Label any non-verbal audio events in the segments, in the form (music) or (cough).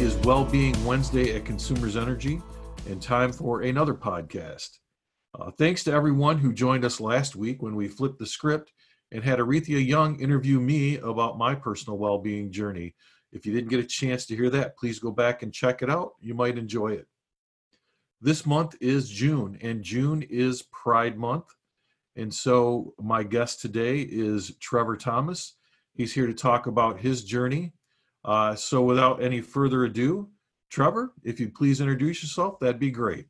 Is Wellbeing Wednesday at Consumers Energy and time for another podcast. Uh, thanks to everyone who joined us last week when we flipped the script and had Aretha Young interview me about my personal well being journey. If you didn't get a chance to hear that, please go back and check it out. You might enjoy it. This month is June, and June is Pride Month. And so, my guest today is Trevor Thomas. He's here to talk about his journey. Uh, so, without any further ado, Trevor, if you'd please introduce yourself, that'd be great.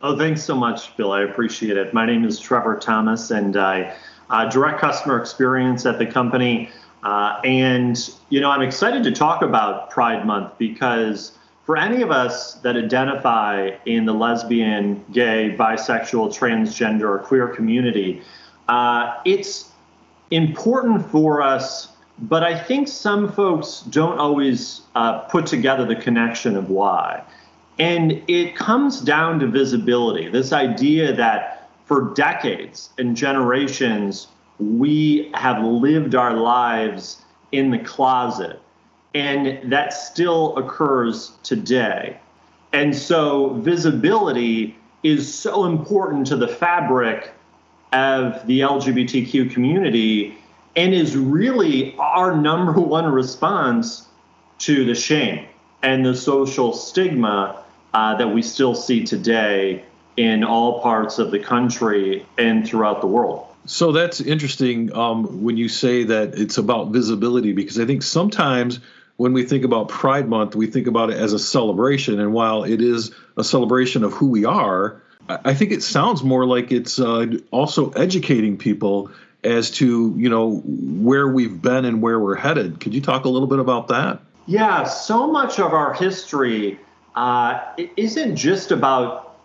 Oh, thanks so much, Bill. I appreciate it. My name is Trevor Thomas, and I uh, direct customer experience at the company. Uh, and, you know, I'm excited to talk about Pride Month because for any of us that identify in the lesbian, gay, bisexual, transgender, or queer community, uh, it's important for us, but I think some folks don't always uh, put together the connection of why. And it comes down to visibility this idea that for decades and generations, we have lived our lives in the closet and that still occurs today. And so visibility is so important to the fabric of the LGBTQ community and is really our number (laughs) one response to the shame and the social stigma uh, that we still see today in all parts of the country and throughout the world. So that's interesting um, when you say that it's about visibility, because I think sometimes when we think about Pride Month, we think about it as a celebration. And while it is a celebration of who we are, I think it sounds more like it's uh, also educating people as to you know where we've been and where we're headed. Could you talk a little bit about that? Yeah, so much of our history uh, isn't just about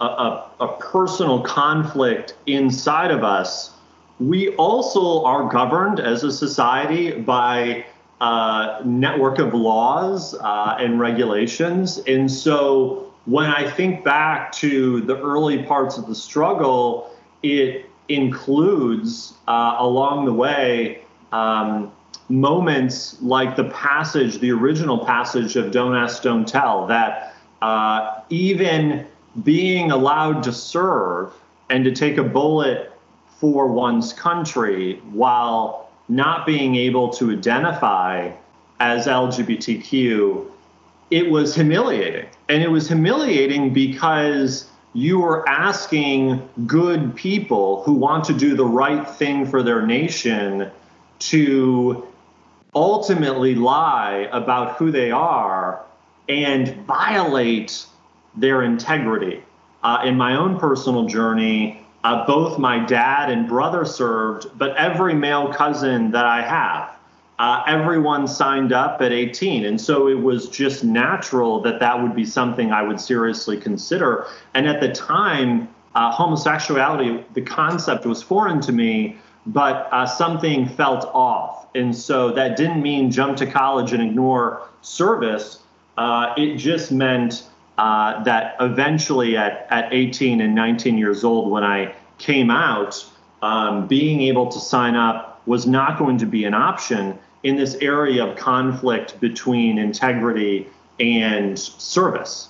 a, a, a personal conflict inside of us. We also are governed as a society by uh, network of laws uh, and regulations. And so when I think back to the early parts of the struggle, it includes uh, along the way um, moments like the passage, the original passage of Don't Ask, Don't Tell, that uh, even being allowed to serve and to take a bullet for one's country while not being able to identify as LGBTQ, it was humiliating. And it was humiliating because you are asking good people who want to do the right thing for their nation to ultimately lie about who they are and violate their integrity. Uh, in my own personal journey, uh, both my dad and brother served, but every male cousin that I have, uh, everyone signed up at 18. And so it was just natural that that would be something I would seriously consider. And at the time, uh, homosexuality, the concept was foreign to me, but uh, something felt off. And so that didn't mean jump to college and ignore service. Uh, it just meant uh, that eventually at, at 18 and 19 years old, when I came out, um, being able to sign up was not going to be an option in this area of conflict between integrity and service.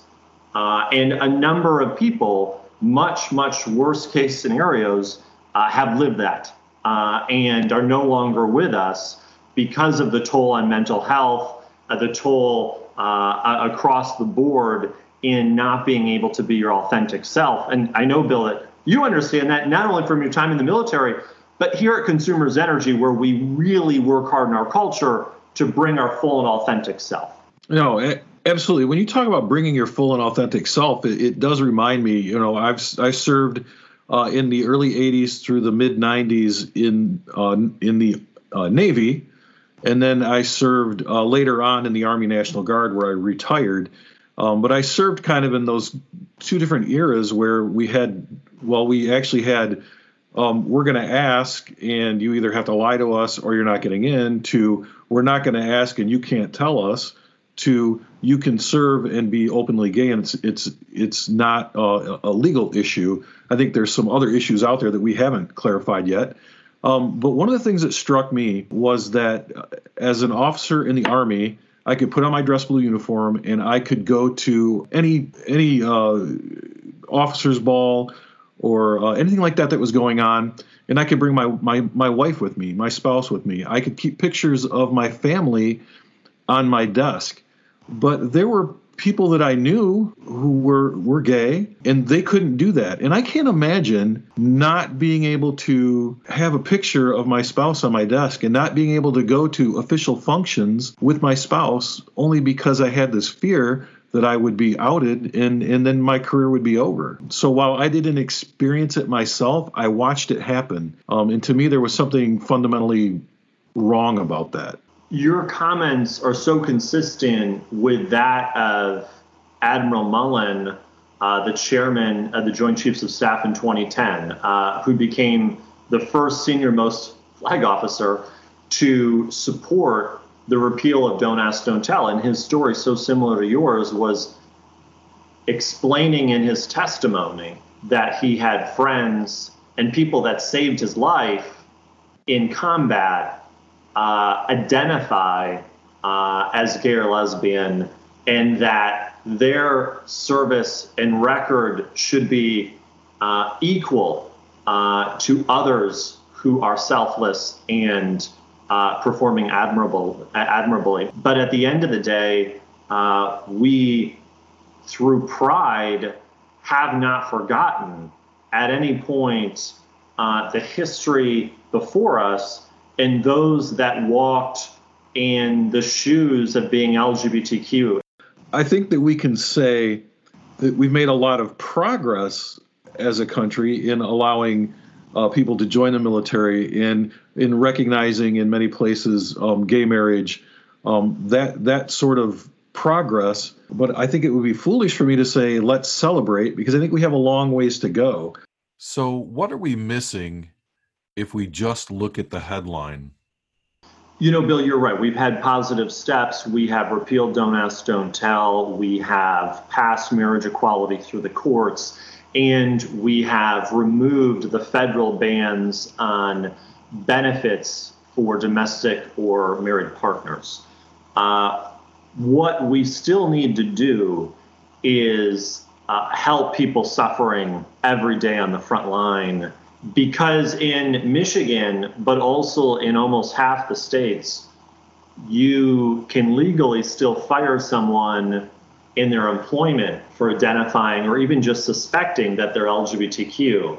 Uh, and a number of people, much, much worse case scenarios, uh, have lived that uh, and are no longer with us because of the toll on mental health, uh, the toll uh, across the board in not being able to be your authentic self. And I know, Bill, that you understand that not only from your time in the military, but here at Consumers Energy, where we really work hard in our culture to bring our full and authentic self. No, absolutely. When you talk about bringing your full and authentic self, it, it does remind me. You know, I've I served uh, in the early '80s through the mid '90s in uh, in the uh, Navy, and then I served uh, later on in the Army National Guard, where I retired. Um, but I served kind of in those two different eras where we had, well, we actually had, um, we're going to ask and you either have to lie to us or you're not getting in, to we're not going to ask and you can't tell us, to you can serve and be openly gay and it's it's it's not a, a legal issue. I think there's some other issues out there that we haven't clarified yet. Um, but one of the things that struck me was that uh, as an officer in the Army, I could put on my dress blue uniform and I could go to any any uh, officers' ball or uh, anything like that that was going on, and I could bring my my my wife with me, my spouse with me. I could keep pictures of my family on my desk, but there were people that I knew who were were gay and they couldn't do that. And I can't imagine not being able to have a picture of my spouse on my desk and not being able to go to official functions with my spouse only because I had this fear that I would be outed and and then my career would be over. So while I didn't experience it myself, I watched it happen. Um, and to me there was something fundamentally wrong about that your comments are so consistent with that of Admiral Mullen, uh, the chairman of the Joint Chiefs of Staff in 2010, uh, who became the first senior most flag officer to support the repeal of Don't Ask, Don't Tell. And his story, so similar to yours, was explaining in his testimony that he had friends and people that saved his life in combat uh, identify uh, as gay or lesbian and that their service and record should be uh, equal uh, to others who are selfless and uh, performing admirable, admirably. But at the end of the day, uh, we, through pride, have not forgotten at any point the history before us and those that walked in the shoes of being LGBTQ. I think that we can say that we've made a lot of progress as a country in allowing uh, people to join the military in in recognizing in many places um, gay marriage um, that that sort of progress but i think it would be foolish for me to say let's celebrate because i think we have a long ways to go so what are we missing if we just look at the headline? You know, Bill, you're right. We've had positive steps. We have repealed Don't Ask, Don't Tell. We have passed marriage equality through the courts. And we have removed the federal bans on benefits for domestic or married partners. Uh, what we still need to do is uh, help people suffering every day on the front line because in Michigan, but also in almost half the states, you can legally still fire someone in their employment for identifying or even just suspecting that they're LGBTQ.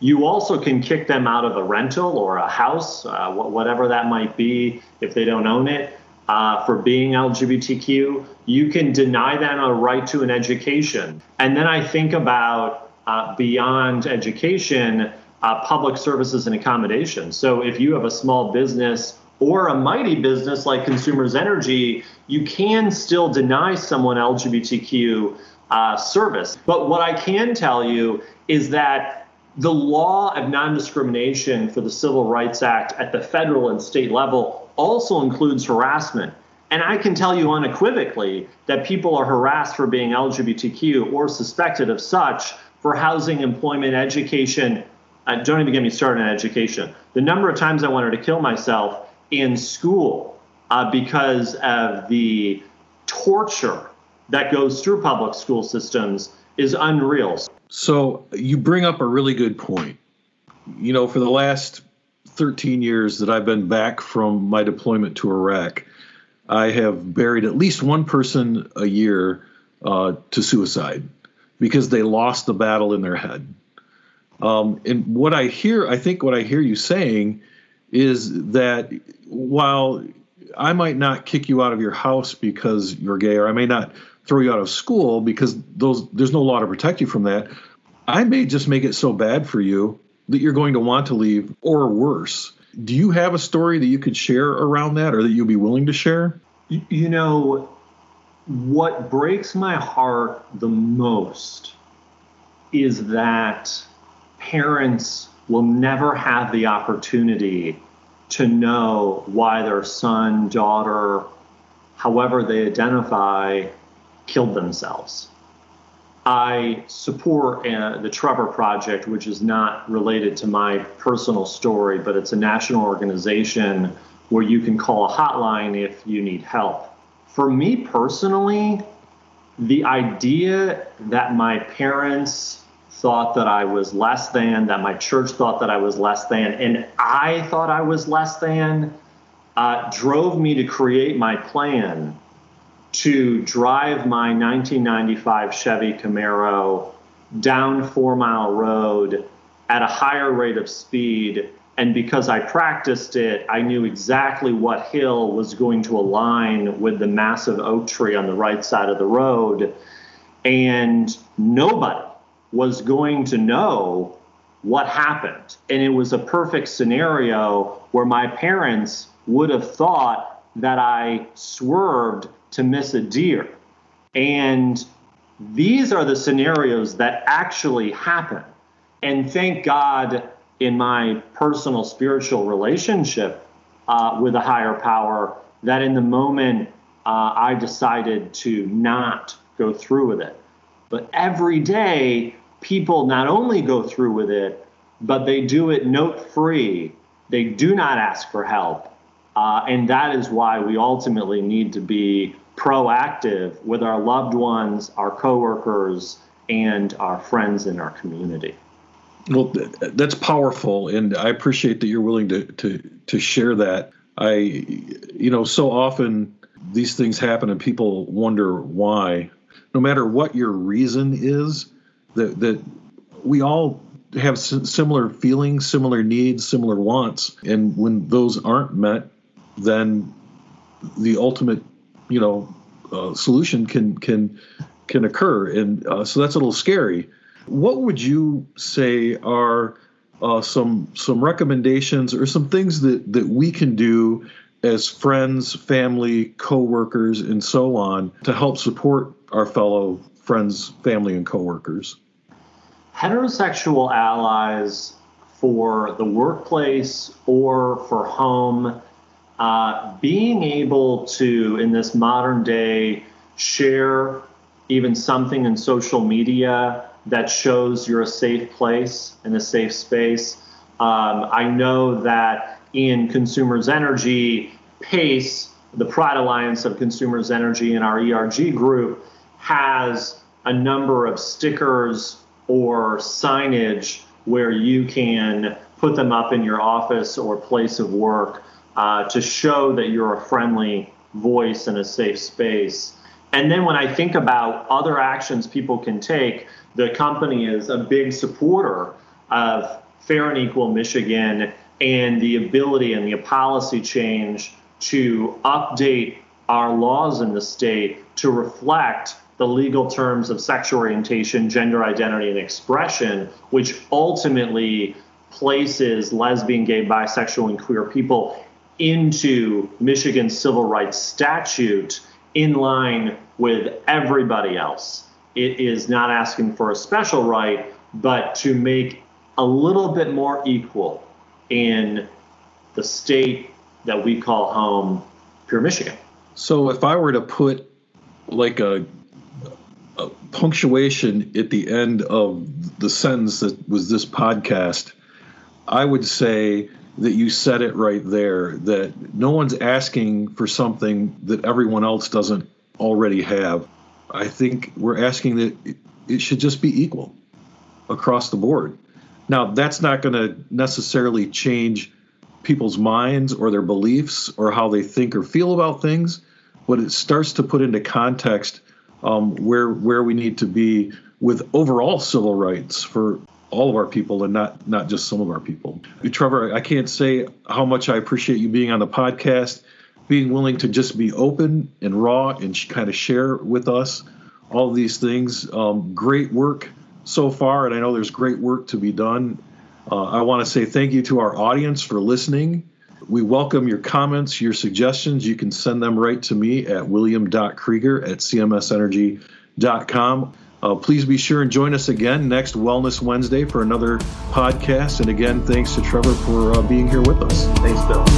You also can kick them out of a rental or a house, uh, whatever that might be, if they don't own it, uh, for being LGBTQ. You can deny them a right to an education. And then I think about uh, beyond education, uh, public services and accommodation. So if you have a small business or a mighty business like Consumers Energy, you can still deny someone LGBTQ uh, service. But what I can tell you is that the law of non discrimination for the Civil Rights Act at the federal and state level also includes harassment. And I can tell you unequivocally that people are harassed for being LGBTQ or suspected of such for housing, employment, education, uh, don't even get me started on education. The number of times I wanted to kill myself in school uh, because of the torture that goes through public school systems is unreal. So you bring up a really good point. You know, for the last 13 years that I've been back from my deployment to Iraq, I have buried at least one person a year uh, to suicide because they lost the battle in their head. Um, and what I hear, I think what I hear you saying is that while I might not kick you out of your house because you're gay, or I may not throw you out of school because those there's no law to protect you from that. I may just make it so bad for you that you're going to want to leave, or worse. Do you have a story that you could share around that, or that you'd be willing to share? You know, what breaks my heart the most is that parents will never have the opportunity to know why their son, daughter, however they identify, killed themselves. I support uh, the Trevor Project, which is not related to my personal story, but it's a national organization where you can call a hotline if you need help. for me personally, the idea that my parents thought that I was less than, that my church thought that I was less than, and I thought I was less than, uh, drove me to create my plan to drive my 1995 Chevy Camaro down Four Mile Road at a higher rate of speed. And because I practiced it, I knew exactly what hill was going to align with the massive oak tree on the right side of the road. And nobody was going to know what happened. And it was a perfect scenario where my parents would have thought that I swerved to miss a deer. And these are the scenarios that actually happen. And thank God in my personal spiritual relationship uh, with a higher power that in the moment uh, I decided to not go through with it. But every day, people not only go through with it, but they do it note free. They do not ask for help. Uh, and that is why we ultimately need to be proactive with our loved ones, our coworkers, and our friends in our community. Well, that's powerful, and I appreciate that you're willing to to to share that. I, you know, so often these things happen, and people wonder why. No matter what your reason is, that that we all have similar feelings, similar needs, similar wants, and when those aren't met, then the ultimate, you know, uh, solution can can can occur, and uh, so that's a little scary. What would you say are uh, some some recommendations or some things that that we can do as friends, family, coworkers, and so on to help support our fellow friends, family, and coworkers? Heterosexual allies for the workplace or for home, uh, being able to, in this modern day, share even something in social media that shows you're a safe place and a safe space. Um, I know that in Consumers Energy, PACE, the Pride Alliance of Consumers Energy, and our ERG group has a number of stickers or signage where you can put them up in your office or place of work uh, to show that you're a friendly voice in a safe space. And then when I think about other actions people can take, the company is a big supporter of fair and equal Michigan and the ability and the policy change to update our laws in the state to reflect the legal terms of sexual orientation, gender identity, and expression, which ultimately places lesbian, gay, bisexual, and queer people into Michigan's civil rights statute in line with everybody else it is not asking for a special right, but to make a little bit more equal in the state that we call home, pure Michigan. So if I were to put like a, a punctuation at the end of the sentence that was this podcast, I would say that you said it right there that no one's asking for something that everyone else doesn't already have. I think we're asking that it should just be equal across the board. Now, that's not going to necessarily change people's minds or their beliefs or how they think or feel about things, but it starts to put into context um, where where we need to be with overall civil rights for all of our people and not not just some of our people. Trevor, I can't say how much I appreciate you being on the podcast being willing to just be open and raw and kind of share with us all these things. Um, great work so far, and I know there's great work to be done. Uh, I want to say thank you to our audience for listening. We welcome your comments, your suggestions. You can send them right to me at william.krieger at cmsenergy.com. Uh, please be sure and join us again next Wellness Wednesday for another podcast. And again, thanks to Trevor for uh, being here with us. Thanks, Bill.